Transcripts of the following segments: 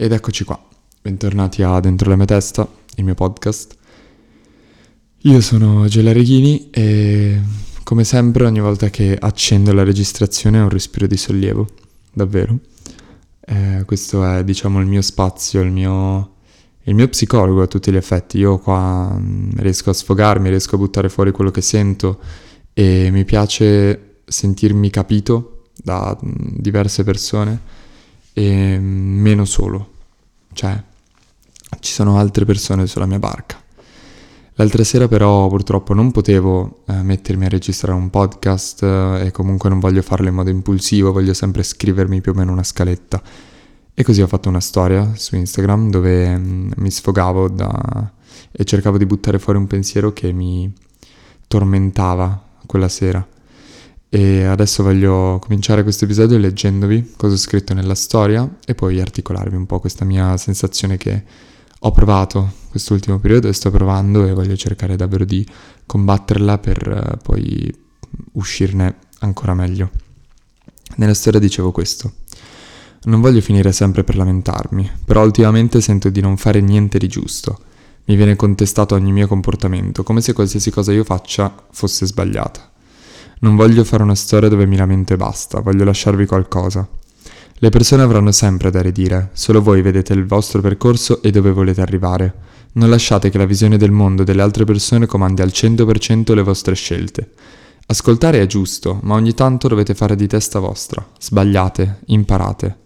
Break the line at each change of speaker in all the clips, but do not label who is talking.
ed eccoci qua, bentornati a Dentro la mia testa, il mio podcast. Io sono Gela Reghini e come sempre ogni volta che accendo la registrazione ho un respiro di sollievo, davvero. Eh, questo è diciamo il mio spazio, il mio, il mio psicologo a tutti gli effetti. Io qua mm, riesco a sfogarmi, riesco a buttare fuori quello che sento e mi piace sentirmi capito da mm, diverse persone e meno solo. Cioè, ci sono altre persone sulla mia barca. L'altra sera però purtroppo non potevo eh, mettermi a registrare un podcast eh, e comunque non voglio farlo in modo impulsivo, voglio sempre scrivermi più o meno una scaletta. E così ho fatto una storia su Instagram dove mh, mm, mi sfogavo da... e cercavo di buttare fuori un pensiero che mi tormentava quella sera. E adesso voglio cominciare questo episodio leggendovi cosa ho scritto nella storia e poi articolarvi un po' questa mia sensazione che ho provato quest'ultimo periodo e sto provando e voglio cercare davvero di combatterla per eh, poi uscirne ancora meglio. Nella storia dicevo questo. Non voglio finire sempre per lamentarmi, però ultimamente sento di non fare niente di giusto. Mi viene contestato ogni mio comportamento, come se qualsiasi cosa io faccia fosse sbagliata. Non voglio fare una storia dove mi lamento e basta, voglio lasciarvi qualcosa. Le persone avranno sempre da ridire, solo voi vedete il vostro percorso e dove volete arrivare. Non lasciate che la visione del mondo delle altre persone comandi al 100% le vostre scelte. Ascoltare è giusto, ma ogni tanto dovete fare di testa vostra. Sbagliate, imparate.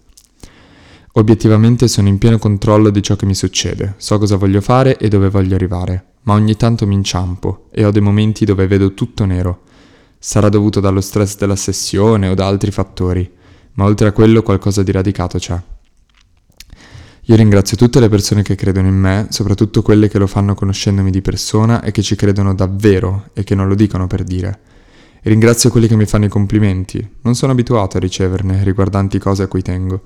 Obiettivamente sono in pieno controllo di ciò che mi succede, so cosa voglio fare e dove voglio arrivare, ma ogni tanto mi inciampo e ho dei momenti dove vedo tutto nero. Sarà dovuto dallo stress della sessione o da altri fattori, ma oltre a quello qualcosa di radicato c'è. Io ringrazio tutte le persone che credono in me, soprattutto quelle che lo fanno conoscendomi di persona e che ci credono davvero e che non lo dicono per dire. E ringrazio quelli che mi fanno i complimenti, non sono abituato a riceverne riguardanti cose a cui tengo.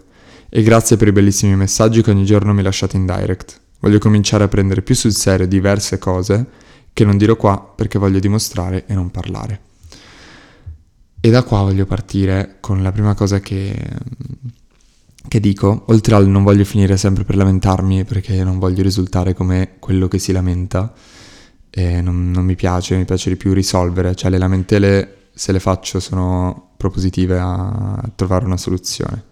E grazie per i bellissimi messaggi che ogni giorno mi lasciate in direct. Voglio cominciare a prendere più sul serio diverse cose che non dirò qua perché voglio dimostrare e non parlare. E da qua voglio partire con la prima cosa che, che dico, oltre al non voglio finire sempre per lamentarmi perché non voglio risultare come quello che si lamenta, e non, non mi piace, mi piace di più risolvere, cioè le lamentele se le faccio sono propositive a trovare una soluzione.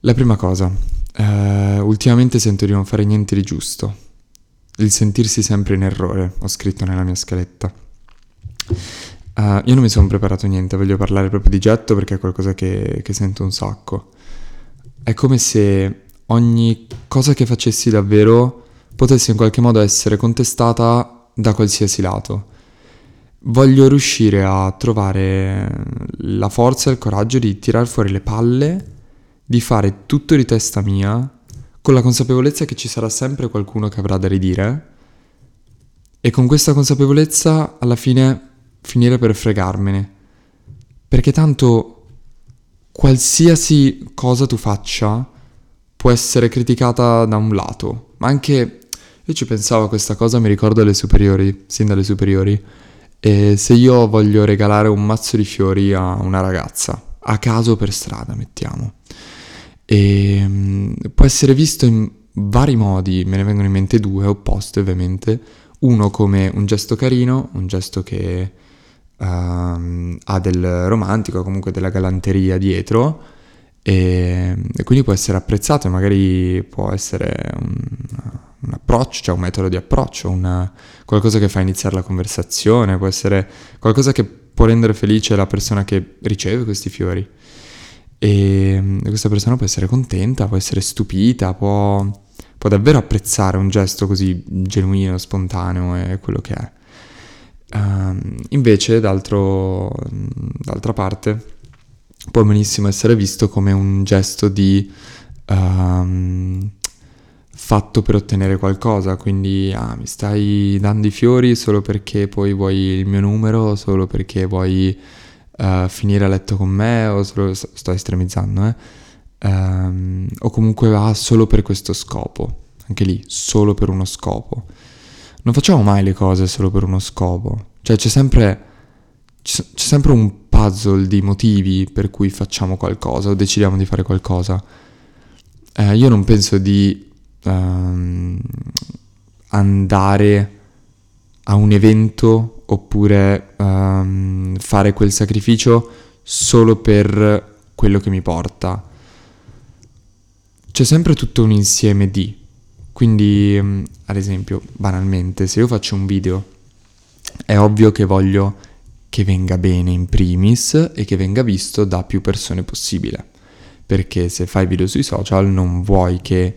La prima cosa, eh, ultimamente sento di non fare niente di giusto, il sentirsi sempre in errore, ho scritto nella mia scaletta. Uh, io non mi sono preparato niente, voglio parlare proprio di getto perché è qualcosa che, che sento un sacco. È come se ogni cosa che facessi davvero potesse in qualche modo essere contestata da qualsiasi lato. Voglio riuscire a trovare la forza e il coraggio di tirar fuori le palle, di fare tutto di testa mia, con la consapevolezza che ci sarà sempre qualcuno che avrà da ridire. E con questa consapevolezza alla fine finire per fregarmene. Perché tanto qualsiasi cosa tu faccia può essere criticata da un lato, ma anche io ci pensavo a questa cosa, mi ricordo alle superiori, sin dalle superiori, e se io voglio regalare un mazzo di fiori a una ragazza, a caso per strada, mettiamo, e um, può essere visto in vari modi, me ne vengono in mente due, opposti ovviamente, uno come un gesto carino, un gesto che uh, ha del romantico, comunque della galanteria dietro e, e quindi può essere apprezzato e magari può essere un, un approccio, cioè un metodo di approccio, una, qualcosa che fa iniziare la conversazione, può essere qualcosa che può rendere felice la persona che riceve questi fiori. E questa persona può essere contenta, può essere stupita, può, può davvero apprezzare un gesto così genuino, spontaneo e quello che è. Uh, invece, d'altra parte, può benissimo essere visto come un gesto di uh, fatto per ottenere qualcosa, quindi ah, mi stai dando i fiori solo perché poi vuoi il mio numero, solo perché vuoi uh, finire a letto con me, o solo, sto estremizzando, eh? Um, o comunque va solo per questo scopo, anche lì, solo per uno scopo non facciamo mai le cose solo per uno scopo. Cioè c'è sempre, c'è sempre un puzzle di motivi per cui facciamo qualcosa o decidiamo di fare qualcosa. eh, io non penso di um, andare a un evento oppure um, fare quel sacrificio solo per quello che mi porta. C'è sempre tutto un insieme di. Quindi, um, ad esempio, banalmente, se io faccio un video, è ovvio che voglio che venga bene in primis e che venga visto da più persone possibile. Perché se fai video sui social non vuoi che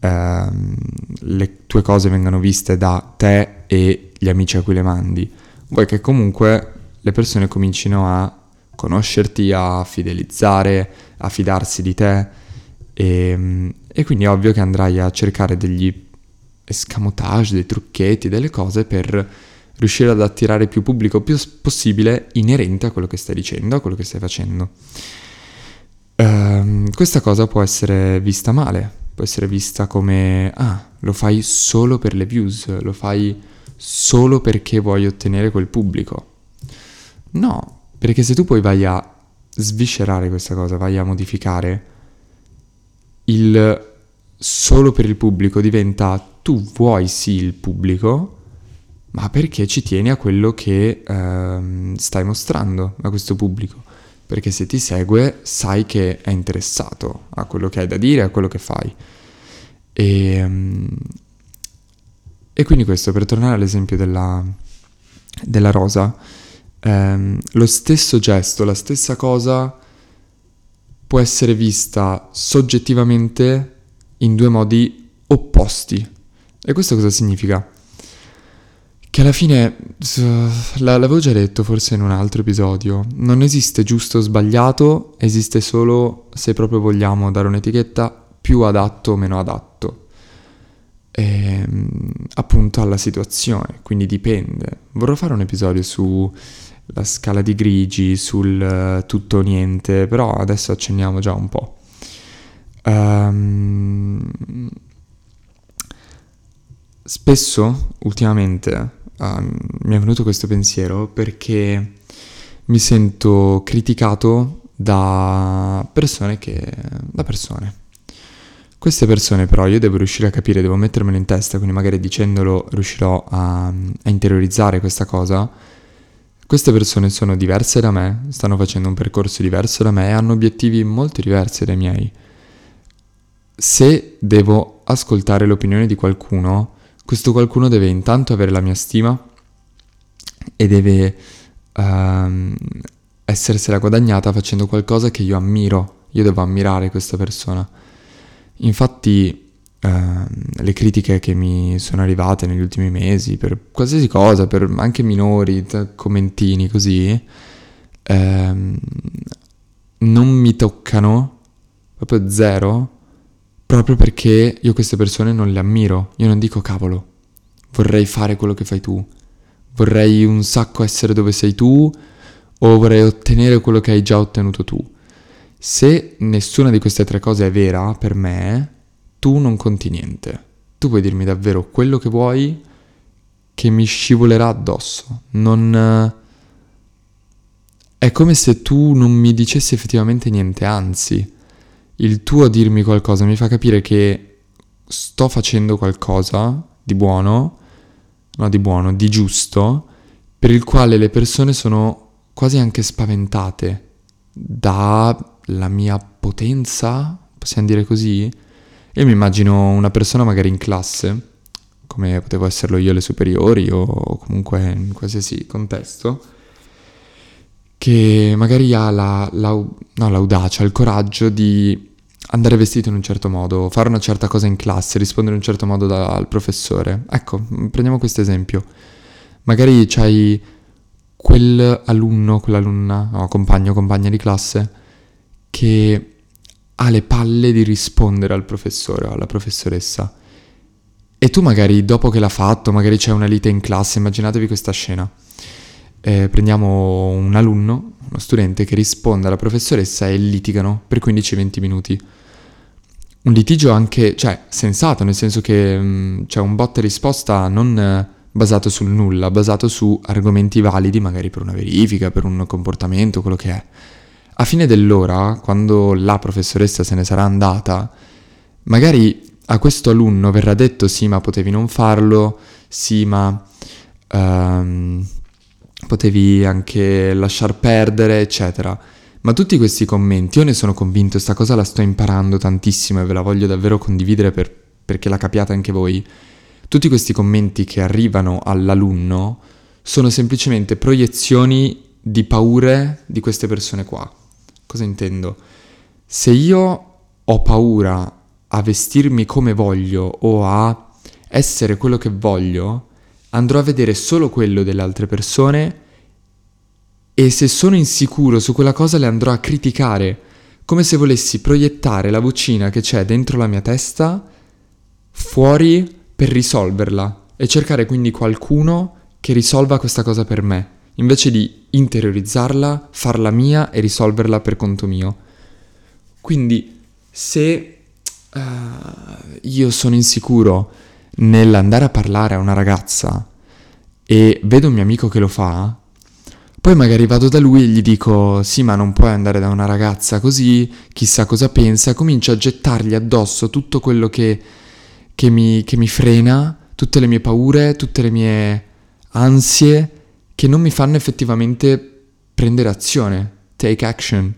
ehm, le tue cose vengano viste da te e gli amici a cui le mandi, vuoi che comunque le persone comincino a conoscerti, a fidelizzare, a fidarsi di te e, e quindi è ovvio che andrai a cercare degli escamotage, dei trucchetti, delle cose per riuscire ad attirare più pubblico più possibile inerente a quello che stai dicendo, a quello che stai facendo. Uh, questa cosa può essere vista male, può essere vista come ah, lo fai solo per le views, lo fai solo perché vuoi ottenere quel pubblico. No, perché se tu poi vai a sviscerare questa cosa, vai a modificare, il solo per il pubblico diventa tu vuoi sì il pubblico, ma perché ci tieni a quello che ehm, stai mostrando a questo pubblico. Perché se ti segue sai che è interessato a quello che hai da dire, a quello che fai. E, ehm, e quindi questo, per tornare all'esempio della, della rosa, ehm, lo stesso gesto, la stessa cosa può essere vista soggettivamente in due modi opposti. E questo cosa significa? Che alla fine, l'avevo già detto forse in un altro episodio, non esiste giusto o sbagliato, esiste solo, se proprio vogliamo dare un'etichetta, più adatto o meno adatto. E, ehm, appunto alla situazione, quindi dipende. Vorrò fare un episodio sulla scala di grigi, sul uh, tutto o niente, però adesso accenniamo già un po'. Um, spesso, ultimamente, uh, mi è venuto questo pensiero perché mi sento criticato da persone che... da persone. Queste persone però io devo riuscire a capire, devo mettermelo in testa, quindi magari dicendolo riuscirò a, a interiorizzare questa cosa. Queste persone sono diverse da me, stanno facendo un percorso diverso da me e hanno obiettivi molto diversi dai miei. Se devo ascoltare l'opinione di qualcuno, questo qualcuno deve intanto avere la mia stima e deve uh, essersela guadagnata facendo qualcosa che io ammiro. Io devo ammirare questa persona. Infatti uh, le critiche che mi sono arrivate negli ultimi mesi per qualsiasi cosa, per anche minori, commentini così, uh, non mi toccano proprio zero proprio perché io queste persone non le ammiro. Io non dico cavolo, vorrei fare quello che fai tu, vorrei un sacco essere dove sei tu o vorrei ottenere quello che hai già ottenuto tu. Se nessuna di queste tre cose è vera per me, tu non conti niente. Tu puoi dirmi davvero quello che vuoi che mi scivolerà addosso. Non... È come se tu non mi dicessi effettivamente niente, anzi il tuo dirmi qualcosa mi fa capire che sto facendo qualcosa di buono, no di buono, di giusto, per il quale le persone sono quasi anche spaventate dalla mia potenza, possiamo dire così? Io mi immagino una persona magari in classe, come potevo esserlo io alle superiori o comunque in qualsiasi contesto, che magari ha la, la, no, l'audacia, il coraggio di andare vestito in un certo modo, fare una certa cosa in classe, rispondere in un certo modo da, al professore. Ecco, prendiamo questo esempio. Magari c'hai quell'alunno, quell'alunna, no, compagno compagna di classe, che ha le palle di rispondere al professore o alla professoressa. E tu magari dopo che l'ha fatto, magari c'è una lite in classe, immaginatevi questa scena eh, prendiamo un alunno, uno studente che risponde alla professoressa e litigano per 15-20 minuti. Un litigio anche, cioè, sensato, nel senso che mh, mm, c'è un botta risposta non eh, basato sul nulla, basato su argomenti validi, magari per una verifica, per un comportamento, quello che è. A fine dell'ora, quando la professoressa se ne sarà andata, magari a questo alunno verrà detto sì ma potevi non farlo, sì ma um, potevi anche lasciar perdere, eccetera. Ma tutti questi commenti, io ne sono convinto, questa cosa la sto imparando tantissimo e ve la voglio davvero condividere per, perché la capiate anche voi. Tutti questi commenti che arrivano all'alunno sono semplicemente proiezioni di paure di queste persone qua. Cosa intendo? Se io ho paura a vestirmi come voglio o a essere quello che voglio, andrò a vedere solo quello delle altre persone e se sono insicuro su quella cosa le andrò a criticare, come se volessi proiettare la vocina che c'è dentro la mia testa fuori per risolverla e cercare quindi qualcuno che risolva questa cosa per me, invece di interiorizzarla, farla mia e risolverla per conto mio. Quindi se uh, io sono insicuro nell'andare a parlare a una ragazza e vedo un mio amico che lo fa, poi magari vado da lui e gli dico sì ma non puoi andare da una ragazza così, chissà cosa pensa, comincio a gettargli addosso tutto quello che, che, mi, che mi frena, tutte le mie paure, tutte le mie ansie che non mi fanno effettivamente prendere azione, take action.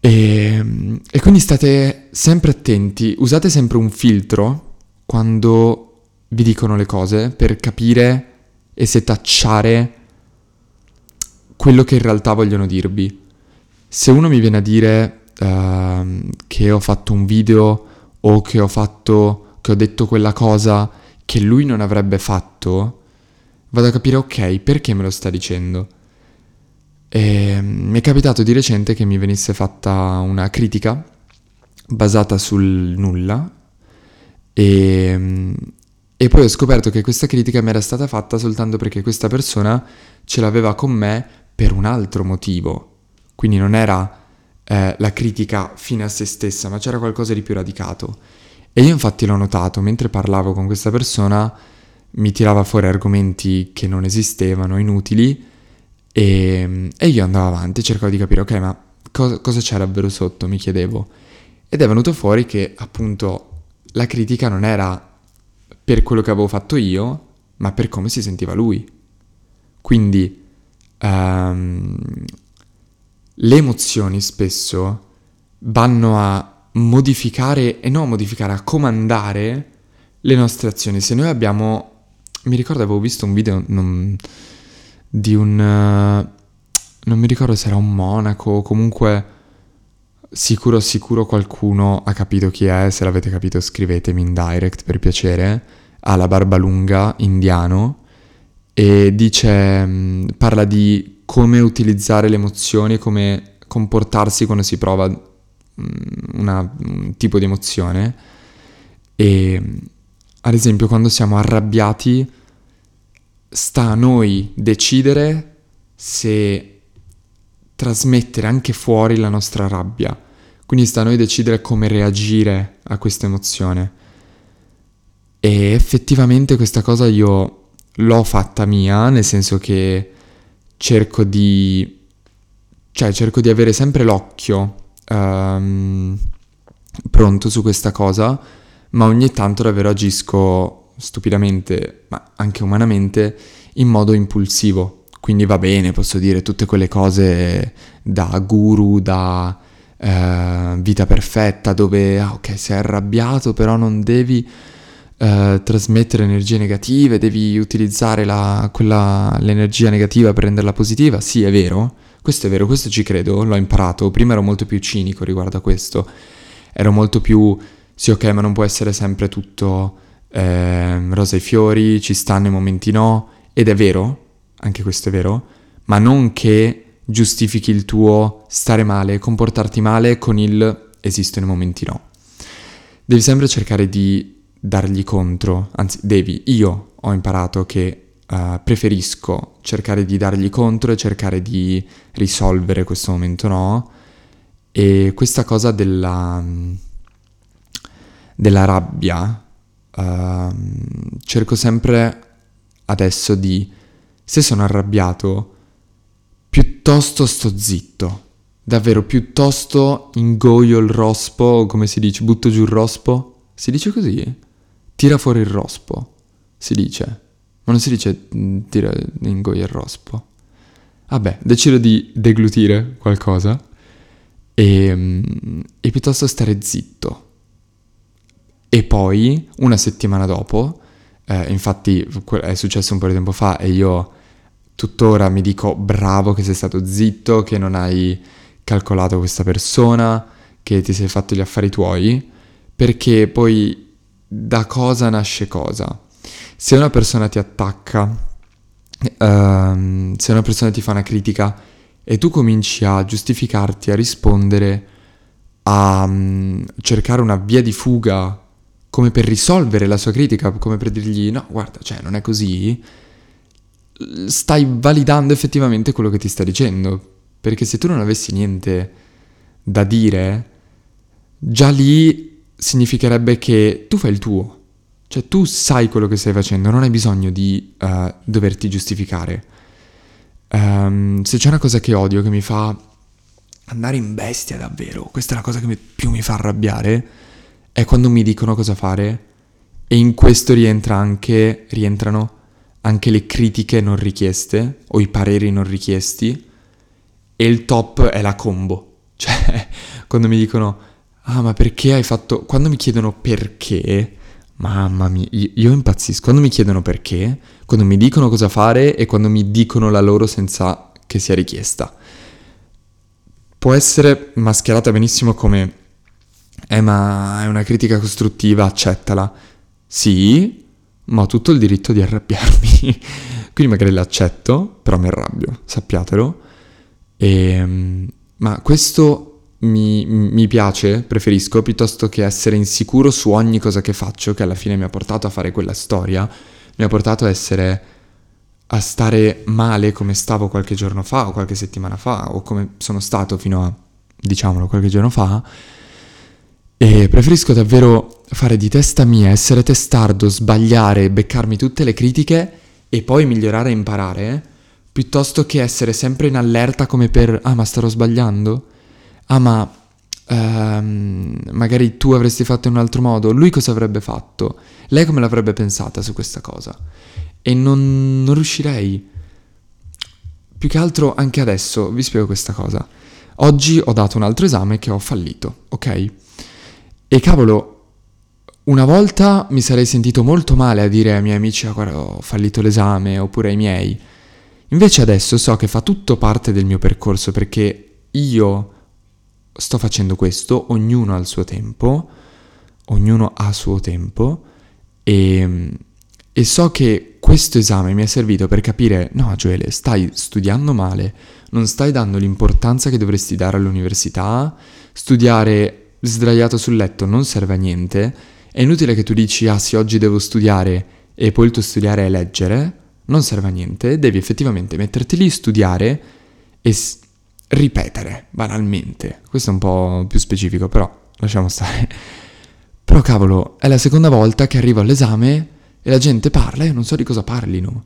E, e quindi state sempre attenti, usate sempre un filtro quando vi dicono le cose per capire e setacciare quello che in realtà vogliono dirvi. Se uno mi viene a dire uh, che ho fatto un video o che ho fatto, che ho detto quella cosa che lui non avrebbe fatto, vado a capire ok, perché me lo sta dicendo? E mi è capitato di recente che mi venisse fatta una critica basata sul nulla e, e poi ho scoperto che questa critica mi era stata fatta soltanto perché questa persona ce l'aveva con me per un altro motivo. Quindi non era eh, la critica fine a se stessa, ma c'era qualcosa di più radicato. E io infatti l'ho notato, mentre parlavo con questa persona mi tirava fuori argomenti che non esistevano, inutili, e, e io andavo avanti, cercavo di capire, ok, ma cosa, cosa c'è davvero sotto, mi chiedevo. Ed è venuto fuori che appunto la critica non era per quello che avevo fatto io, ma per come si sentiva lui. Quindi um, le emozioni spesso vanno a modificare, e non a modificare, a comandare le nostre azioni. Se noi abbiamo... Mi ricordo avevo visto un video, non, di un... Uh, non mi ricordo se era un monaco, comunque sicuro sicuro qualcuno ha capito chi è, se l'avete capito scrivetemi in direct per piacere, ha la barba lunga, indiano, e dice, mm, parla di come utilizzare le emozioni, come comportarsi quando si prova mm, una, un tipo di emozione. E ad esempio quando siamo arrabbiati sta a noi decidere se trasmettere anche fuori la nostra rabbia. Quindi sta a noi decidere come reagire a questa emozione. E effettivamente questa cosa io l'ho fatta mia, nel senso che cerco di... cioè cerco di avere sempre l'occhio um, pronto su questa cosa, ma ogni tanto davvero agisco stupidamente, ma anche umanamente, in modo impulsivo. Quindi va bene, posso dire tutte quelle cose da guru, da eh, vita perfetta, dove ah, ok, sei arrabbiato, però non devi eh, trasmettere energie negative, devi utilizzare la, quella, l'energia negativa per renderla positiva. Sì, è vero, questo è vero, questo ci credo, l'ho imparato. Prima ero molto più cinico riguardo a questo. Ero molto più, sì, ok, ma non può essere sempre tutto eh, rosa e fiori, ci stanno i momenti no, ed è vero, anche questo è vero, ma non che giustifichi il tuo stare male, comportarti male con il esistono i momenti no. Devi sempre cercare di dargli contro, anzi devi, io ho imparato che uh, preferisco cercare di dargli contro e cercare di risolvere questo momento no, e questa cosa della, della rabbia uh, cerco sempre adesso di, se sono arrabbiato, piuttosto sto zitto, davvero piuttosto ingoio il rospo, come si dice, butto giù il rospo? Si dice così? Tira fuori il rospo, si dice. Ma non si dice mm, tira, ingoia il rospo. Vabbè, decido di deglutire qualcosa e, mm, e piuttosto stare zitto. E poi, una settimana dopo, eh, infatti è successo un po' di tempo fa e io tuttora mi dico bravo che sei stato zitto, che non hai calcolato questa persona, che ti sei fatto gli affari tuoi, perché poi da cosa nasce cosa. Se una persona ti attacca, uh, se una persona ti fa una critica e tu cominci a giustificarti, a rispondere, a um, cercare una via di fuga come per risolvere la sua critica, come per dirgli no, guarda, cioè non è così, stai validando effettivamente quello che ti sta dicendo. Perché se tu non avessi niente da dire, già lì significherebbe che tu fai il tuo. Cioè tu sai quello che stai facendo, non hai bisogno di uh, doverti giustificare. Um, se c'è una cosa che odio, che mi fa andare in bestia davvero, questa è la cosa che mi, più mi fa arrabbiare, è quando mi dicono cosa fare e in questo rientra anche, rientrano anche le critiche non richieste o i pareri non richiesti e il top è la combo. Cioè, quando mi dicono, ah ma perché hai fatto... Quando mi chiedono perché, mamma mia, io, impazzisco. Quando mi chiedono perché, quando mi dicono cosa fare e quando mi dicono la loro senza che sia richiesta. Può essere mascherata benissimo come, eh ma è una critica costruttiva, accettala. Sì, ma ho tutto il diritto di arrabbiarmi. Quindi magari l'accetto, però mi arrabbio, sappiatelo. E, ehm, ma questo mi, mi, piace, preferisco, piuttosto che essere insicuro su ogni cosa che faccio, che alla fine mi ha portato a fare quella storia, mi ha portato a essere a stare male come stavo qualche giorno fa o qualche settimana fa o come sono stato fino a, diciamolo, qualche giorno fa. E preferisco davvero fare di testa mia, essere testardo, sbagliare, beccarmi tutte le critiche e poi migliorare e imparare piuttosto che essere sempre in allerta come per ah ma starò sbagliando? Ah ma ehm, magari tu avresti fatto in un altro modo, lui cosa avrebbe fatto? Lei come l'avrebbe pensata su questa cosa? E non, non riuscirei. Più che altro anche adesso vi spiego questa cosa. Oggi ho dato un altro esame che ho fallito, ok? E cavolo, una volta mi sarei sentito molto male a dire ai miei amici, ah, guarda, ho fallito l'esame, oppure ai miei. Invece adesso so che fa tutto parte del mio percorso perché io sto facendo questo, ognuno ha il suo tempo, ognuno ha il suo tempo e, e so che questo esame mi è servito per capire, no Gioele, stai studiando male, non stai dando l'importanza che dovresti dare all'università, studiare sdraiato sul letto non serve a niente, è inutile che tu dici, ah sì, oggi devo studiare e poi il tuo studiare è leggere, non serve a niente, devi effettivamente metterti lì, studiare e s- ripetere, banalmente. Questo è un po' più specifico, però lasciamo stare. Però cavolo, è la seconda volta che arrivo all'esame e la gente parla e non so di cosa parlino.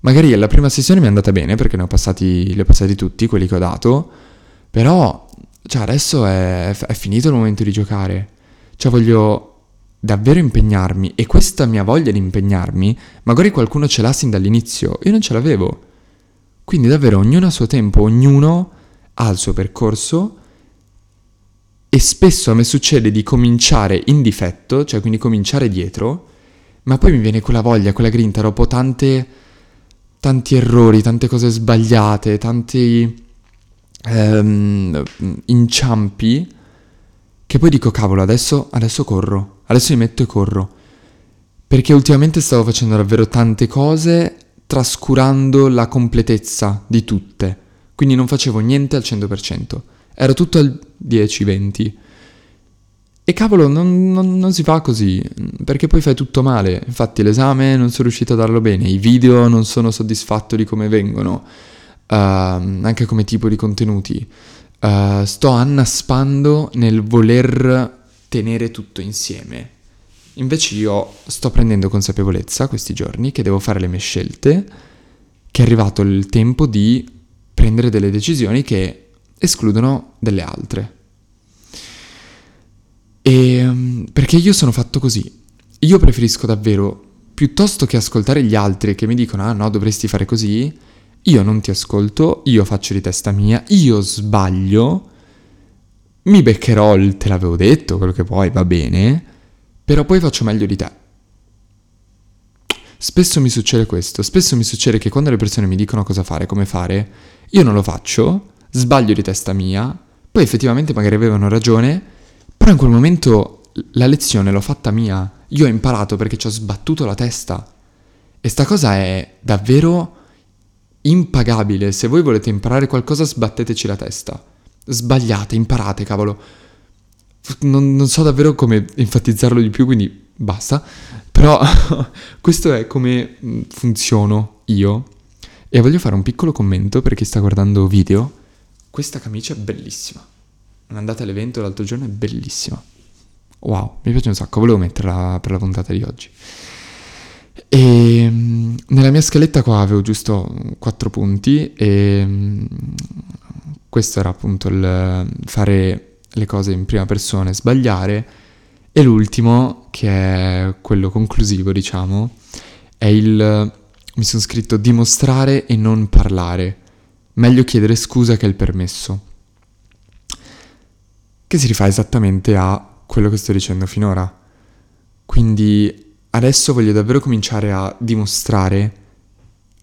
Magari la prima sessione mi è andata bene perché ne ho passati, li ho passati tutti, quelli che ho dato, però cioè adesso è, è finito il momento di giocare. Cioè voglio davvero impegnarmi e questa mia voglia di impegnarmi, magari qualcuno ce l'ha sin dall'inizio, io non ce l'avevo. Quindi davvero ognuno a suo tempo, ognuno ha il suo percorso e spesso a me succede di cominciare in difetto, cioè quindi cominciare dietro, ma poi mi viene quella voglia, quella grinta dopo tante, tanti errori, tante cose sbagliate, tanti ehm, inciampi, che poi dico cavolo, adesso, adesso corro, Adesso mi metto e corro. Perché ultimamente stavo facendo davvero tante cose trascurando la completezza di tutte. Quindi non facevo niente al 100%. Era tutto al 10-20. E cavolo, non, non, non, si fa così, perché poi fai tutto male. Infatti l'esame non sono riuscito a darlo bene, i video non sono soddisfatto di come vengono, anche come tipo di contenuti. Uh, sto annaspando nel voler tenere tutto insieme. Invece io sto prendendo consapevolezza questi giorni che devo fare le mie scelte, che è arrivato il tempo di prendere delle decisioni che escludono delle altre. E ehm, perché io sono fatto così. Io preferisco davvero, piuttosto che ascoltare gli altri che mi dicono ah no, dovresti fare così, io non ti ascolto, io faccio di testa mia, io sbaglio, mi beccherò il te l'avevo detto, quello che vuoi, va bene, però poi faccio meglio di te. Spesso mi succede questo, spesso mi succede che quando le persone mi dicono cosa fare, come fare, io non lo faccio, sbaglio di testa mia, poi effettivamente magari avevano ragione, però in quel momento la lezione l'ho fatta mia, io ho imparato perché ci ho sbattuto la testa. E sta cosa è davvero impagabile. Se voi volete imparare qualcosa, sbatteteci la testa. Sbagliate, imparate, cavolo. Non, non so davvero come enfatizzarlo di più, quindi basta. Però questo è come mm, funziono io. E voglio fare un piccolo commento per chi sta guardando video. Questa camicia è bellissima. Andate all'evento l'altro giorno, è bellissima. Wow, mi piace un sacco, volevo metterla per la puntata di oggi. E mm, nella mia scaletta qua avevo giusto quattro punti e mm, questo era appunto il fare le cose in prima persona e sbagliare e l'ultimo, che è quello conclusivo, diciamo, è il mi sono scritto dimostrare e non parlare. Meglio chiedere scusa che il permesso. Che si rifà esattamente a quello che sto dicendo finora. Quindi adesso voglio davvero cominciare a dimostrare,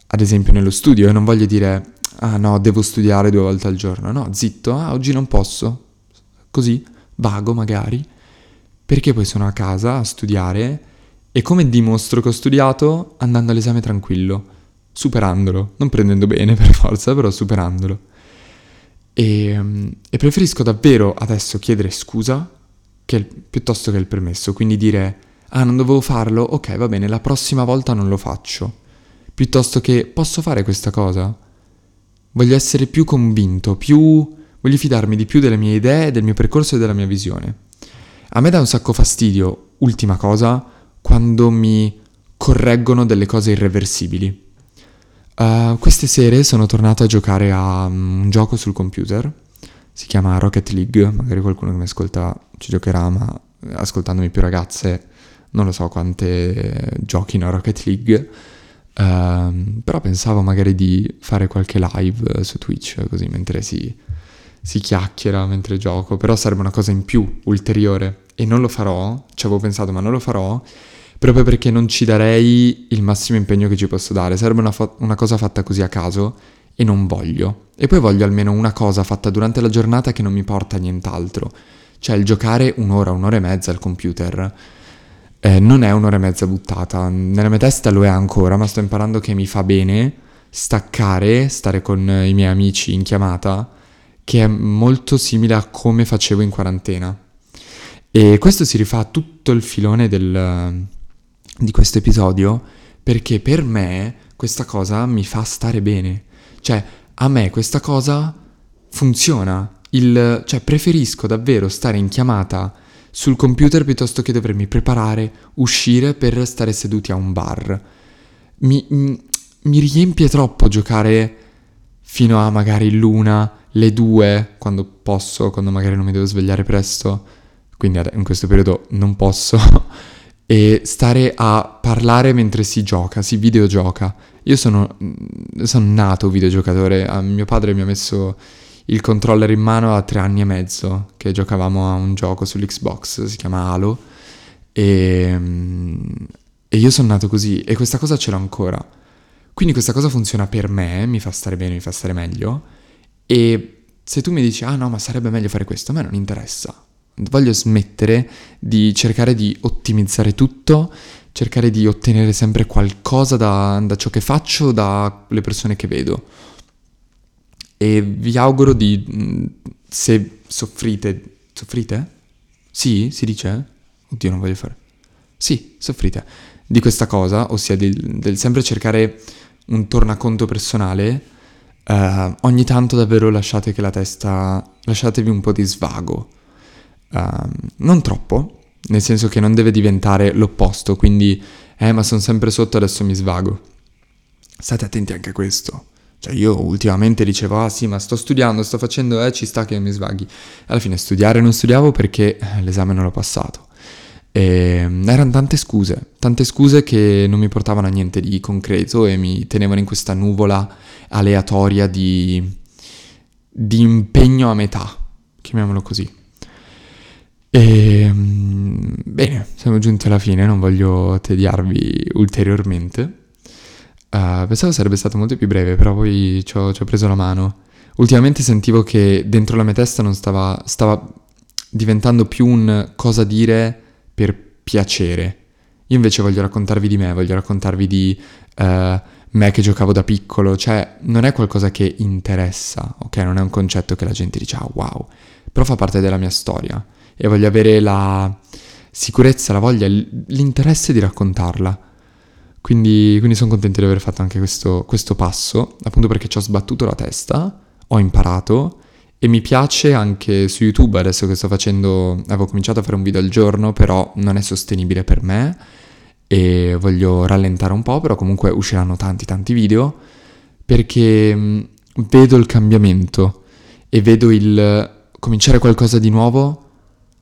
ad esempio nello studio, e non voglio dire, ah no, devo studiare due volte al giorno. No, zitto, ah, oggi non posso. Così, vago magari perché poi sono a casa a studiare e come dimostro che ho studiato? Andando all'esame tranquillo, superandolo, non prendendo bene per forza, però superandolo. E, ehm, e preferisco davvero adesso chiedere scusa che, piuttosto che il permesso, quindi dire ah non dovevo farlo, ok va bene, la prossima volta non lo faccio, piuttosto che posso fare questa cosa? Voglio essere più convinto, più... voglio fidarmi di più delle mie idee, del mio percorso e della mia visione. A me dà un sacco fastidio, ultima cosa, quando mi correggono delle cose irreversibili. Uh, queste sere sono tornato a giocare a um, un gioco sul computer, si chiama Rocket League, magari qualcuno che mi ascolta ci giocherà, ma ascoltandomi più ragazze non lo so quante giochino a Rocket League, uh, però pensavo magari di fare qualche live su Twitch così mentre si si chiacchiera mentre gioco, però sarebbe una cosa in più, ulteriore. E non lo farò, ci avevo pensato, ma non lo farò, proprio perché non ci darei il massimo impegno che ci posso dare. Sarebbe una, fo- una cosa fatta così a caso e non voglio. E poi voglio almeno una cosa fatta durante la giornata che non mi porta a nient'altro. Cioè il giocare un'ora, un'ora e mezza al computer. Eh, non è un'ora e mezza buttata, nella mia testa lo è ancora, ma sto imparando che mi fa bene staccare, stare con i miei amici in chiamata che è molto simile a come facevo in quarantena. E questo si rifà a tutto il filone del, di questo episodio perché per me questa cosa mi fa stare bene. Cioè, a me questa cosa funziona. Il, cioè, preferisco davvero stare in chiamata sul computer piuttosto che dovermi preparare, uscire per stare seduti a un bar. Mi, mi, riempie troppo giocare fino a magari l'una le due quando posso, quando magari non mi devo svegliare presto, quindi in questo periodo non posso, e stare a parlare mentre si gioca, si videogioca. Io sono, sono nato videogiocatore, ah, mio padre mi ha messo il controller in mano a tre anni e mezzo, che giocavamo a un gioco sull'Xbox, si chiama Halo, e, e io sono nato così, e questa cosa ce l'ho ancora. Quindi questa cosa funziona per me, mi fa stare bene, mi fa stare meglio, e se tu mi dici, ah no, ma sarebbe meglio fare questo, a me non interessa. Voglio smettere di cercare di ottimizzare tutto, cercare di ottenere sempre qualcosa da, da ciò che faccio, dalle persone che vedo. E vi auguro di, mm, se soffrite, soffrite? Sì, si dice? Oddio, non voglio fare. Sì, soffrite di questa cosa, ossia del, del sempre cercare un tornaconto personale Uh, ogni tanto davvero lasciate che la testa, lasciatevi un po' di svago. Uh, non troppo, nel senso che non deve diventare l'opposto, quindi, eh ma sono sempre sotto, adesso mi svago. State attenti anche a questo. Cioè io ultimamente dicevo, ah sì, ma sto studiando, sto facendo, eh, ci sta che mi svaghi. Alla fine studiare non studiavo perché eh, l'esame non l'ho passato. E ehm, erano tante scuse, tante scuse che non mi portavano a niente di concreto e mi tenevano in questa nuvola aleatoria di, di impegno a metà, chiamiamolo così. E ehm, bene, siamo giunti alla fine, non voglio tediarvi ulteriormente. Uh, pensavo sarebbe stato molto più breve, però poi ci ho, ci ho, preso la mano. Ultimamente sentivo che dentro la mia testa non stava, stava diventando più un cosa dire per piacere. Io invece voglio raccontarvi di me, voglio raccontarvi di uh, me che giocavo da piccolo, cioè non è qualcosa che interessa, ok? Non è un concetto che la gente dice, ah wow, però fa parte della mia storia e voglio avere la sicurezza, la voglia, l'interesse di raccontarla. Quindi, quindi sono contento di aver fatto anche questo, questo passo, appunto perché ci ho sbattuto la testa, ho imparato e mi piace anche su YouTube adesso che sto facendo, avevo cominciato a fare un video al giorno, però non è sostenibile per me e voglio rallentare un po', però comunque usciranno tanti tanti video perché vedo il cambiamento e vedo il cominciare qualcosa di nuovo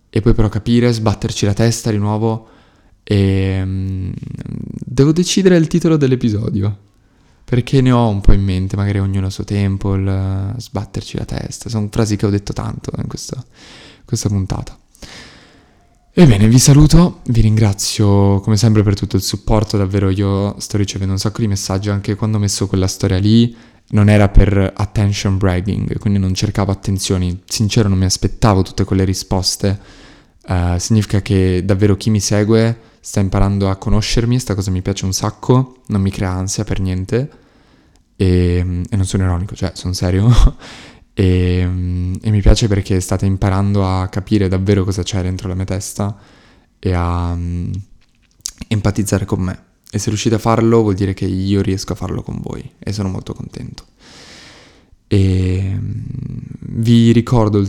e poi però capire, sbatterci la testa di nuovo e um, devo decidere il titolo dell'episodio. Perché ne ho un po' in mente, magari ognuno a suo tempo, il sbatterci la testa. Sono frasi che ho detto tanto in questa, questa puntata. Ebbene, vi saluto, vi ringrazio come sempre per tutto il supporto, davvero io sto ricevendo un sacco di messaggi anche quando ho messo quella storia lì, non era per attention bragging, quindi non cercavo attenzioni, sincero non mi aspettavo tutte quelle risposte, uh, significa che davvero chi mi segue sta imparando a conoscermi, sta cosa mi piace un sacco, non mi crea ansia per niente e, e non sono ironico, cioè sono serio e, e, mi piace perché state imparando a capire davvero cosa c'è dentro la mia testa e a um, empatizzare con me. E se riuscite a farlo vuol dire che io riesco a farlo con voi e sono molto contento. E vi ricordo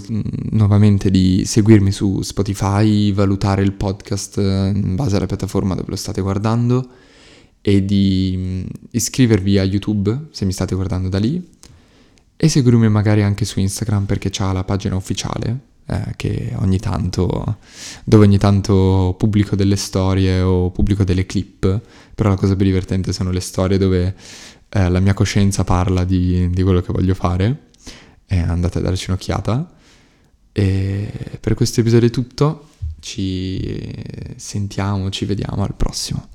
nuovamente di seguirmi su Spotify, valutare il podcast in base alla piattaforma dove lo state guardando e di iscrivervi a YouTube se mi state guardando da lì. E seguirmi magari anche su Instagram perché c'ha la pagina ufficiale eh, che ogni tanto dove ogni tanto pubblico delle storie o pubblico delle clip, però la cosa più divertente sono le storie dove eh, la mia coscienza parla di, di quello che voglio fare, e andate a darci un'occhiata. E per questo episodio è tutto, ci sentiamo, ci vediamo al prossimo.